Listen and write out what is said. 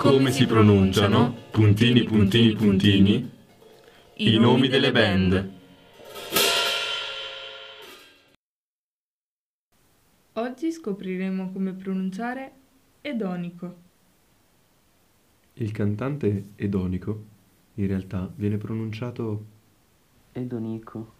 come si pronunciano, puntini puntini puntini, i nomi delle band. Oggi scopriremo come pronunciare edonico. Il cantante edonico in realtà viene pronunciato Edonico.